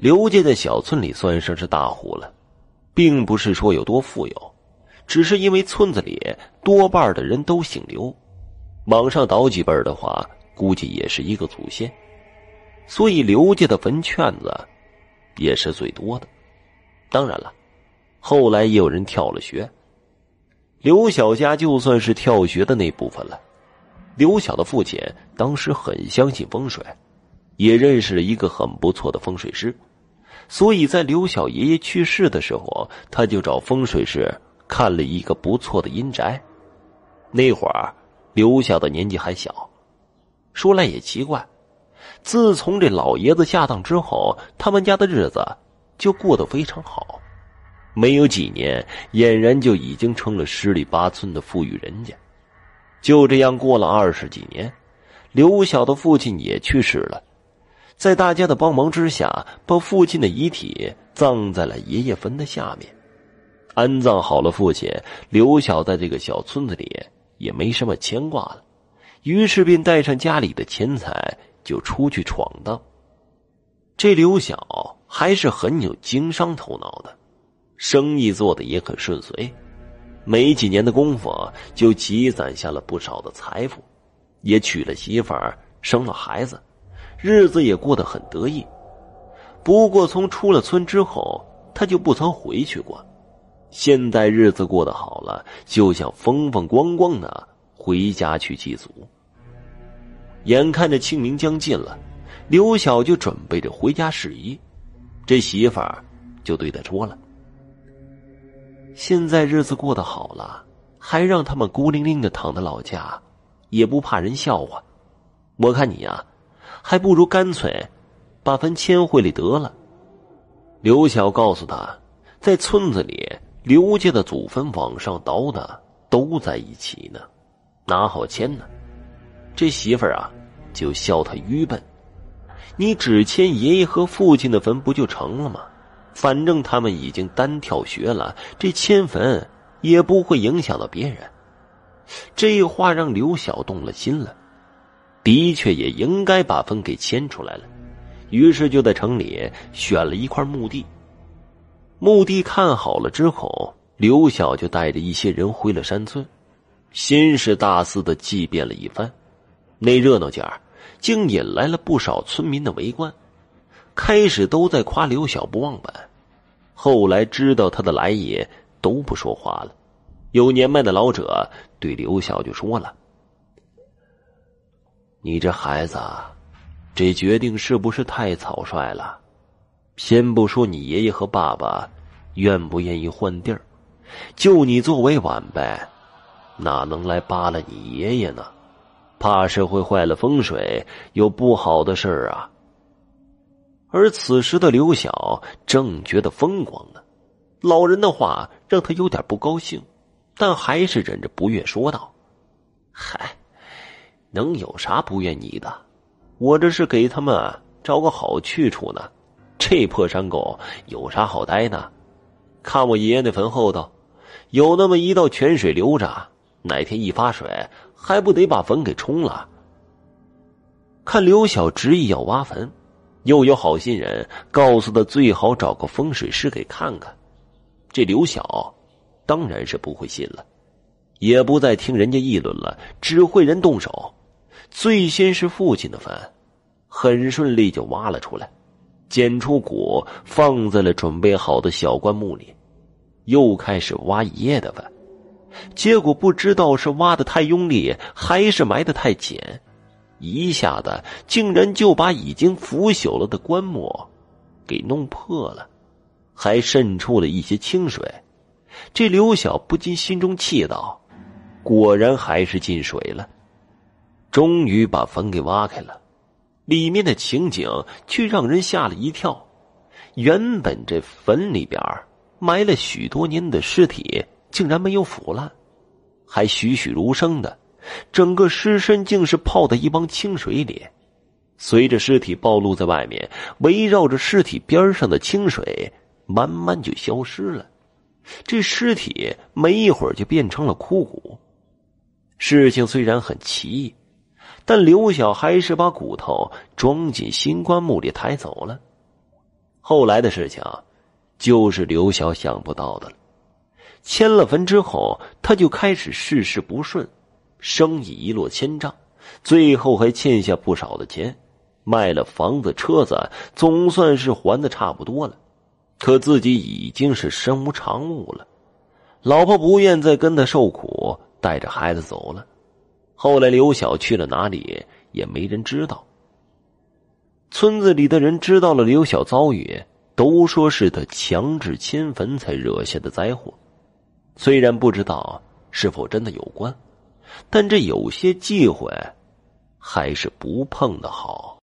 刘家在小村里算上是大户了，并不是说有多富有，只是因为村子里多半的人都姓刘，往上倒几辈的话，估计也是一个祖先，所以刘家的坟圈子也是最多的。当然了，后来也有人跳了学。刘小家就算是跳学的那部分了。刘晓的父亲当时很相信风水，也认识了一个很不错的风水师，所以在刘晓爷爷去世的时候，他就找风水师看了一个不错的阴宅。那会儿，刘晓的年纪还小，说来也奇怪，自从这老爷子下葬之后，他们家的日子就过得非常好，没有几年，俨然就已经成了十里八村的富裕人家。就这样过了二十几年，刘晓的父亲也去世了，在大家的帮忙之下，把父亲的遗体葬在了爷爷坟的下面。安葬好了父亲，刘晓在这个小村子里也没什么牵挂了，于是便带上家里的钱财就出去闯荡。这刘晓还是很有经商头脑的，生意做的也很顺遂。没几年的功夫，就积攒下了不少的财富，也娶了媳妇儿，生了孩子，日子也过得很得意。不过，从出了村之后，他就不曾回去过。现在日子过得好了，就想风风光光的回家去祭祖。眼看着清明将近了，刘晓就准备着回家事宜，这媳妇儿就对他说了。现在日子过得好了，还让他们孤零零的躺在老家，也不怕人笑话。我看你呀，还不如干脆把坟迁回来得了。刘晓告诉他，在村子里，刘家的祖坟往上倒的都在一起呢，哪好迁呢？这媳妇儿啊，就笑他愚笨。你只迁爷爷和父亲的坟不就成了吗？反正他们已经单跳学了，这迁坟也不会影响到别人。这话让刘晓动了心了，的确也应该把坟给迁出来了。于是就在城里选了一块墓地。墓地看好了之后，刘晓就带着一些人回了山村，先是大肆的祭奠了一番。那热闹劲儿，竟引来了不少村民的围观。开始都在夸刘晓不忘本，后来知道他的来意，都不说话了。有年迈的老者对刘晓就说了：“你这孩子，这决定是不是太草率了？先不说你爷爷和爸爸愿不愿意换地儿，就你作为晚辈，哪能来扒拉你爷爷呢？怕是会坏了风水，有不好的事儿啊。”而此时的刘晓正觉得风光呢，老人的话让他有点不高兴，但还是忍着不悦说道：“，能有啥不愿意的？我这是给他们找个好去处呢。这破山沟有啥好待的？看我爷爷那坟后头，有那么一道泉水流着，哪天一发水，还不得把坟给冲了？”看刘晓执意要挖坟。又有好心人告诉他，最好找个风水师给看看。这刘晓当然是不会信了，也不再听人家议论了，只会人动手。最先是父亲的坟，很顺利就挖了出来，捡出骨放在了准备好的小棺木里，又开始挖爷爷的坟。结果不知道是挖的太用力，还是埋的太浅。一下子竟然就把已经腐朽了的棺木给弄破了，还渗出了一些清水。这刘晓不禁心中气道：“果然还是进水了。”终于把坟给挖开了，里面的情景却让人吓了一跳。原本这坟里边埋了许多年的尸体，竟然没有腐烂，还栩栩如生的。整个尸身竟是泡在一汪清水里，随着尸体暴露在外面，围绕着尸体边上的清水慢慢就消失了。这尸体没一会儿就变成了枯骨。事情虽然很奇异，但刘晓还是把骨头装进新棺木里抬走了。后来的事情，就是刘晓想不到的了。迁了坟之后，他就开始事事不顺，生意一落千丈，最后还欠下不少的钱，卖了房子车子，总算是还的差不多了。可自己已经是身无长物了，老婆不愿再跟他受苦，带着孩子走了。后来刘晓去了哪里，也没人知道。村子里的人知道了刘晓遭遇，都说是他强制迁坟才惹下的灾祸。虽然不知道是否真的有关，但这有些忌讳，还是不碰的好。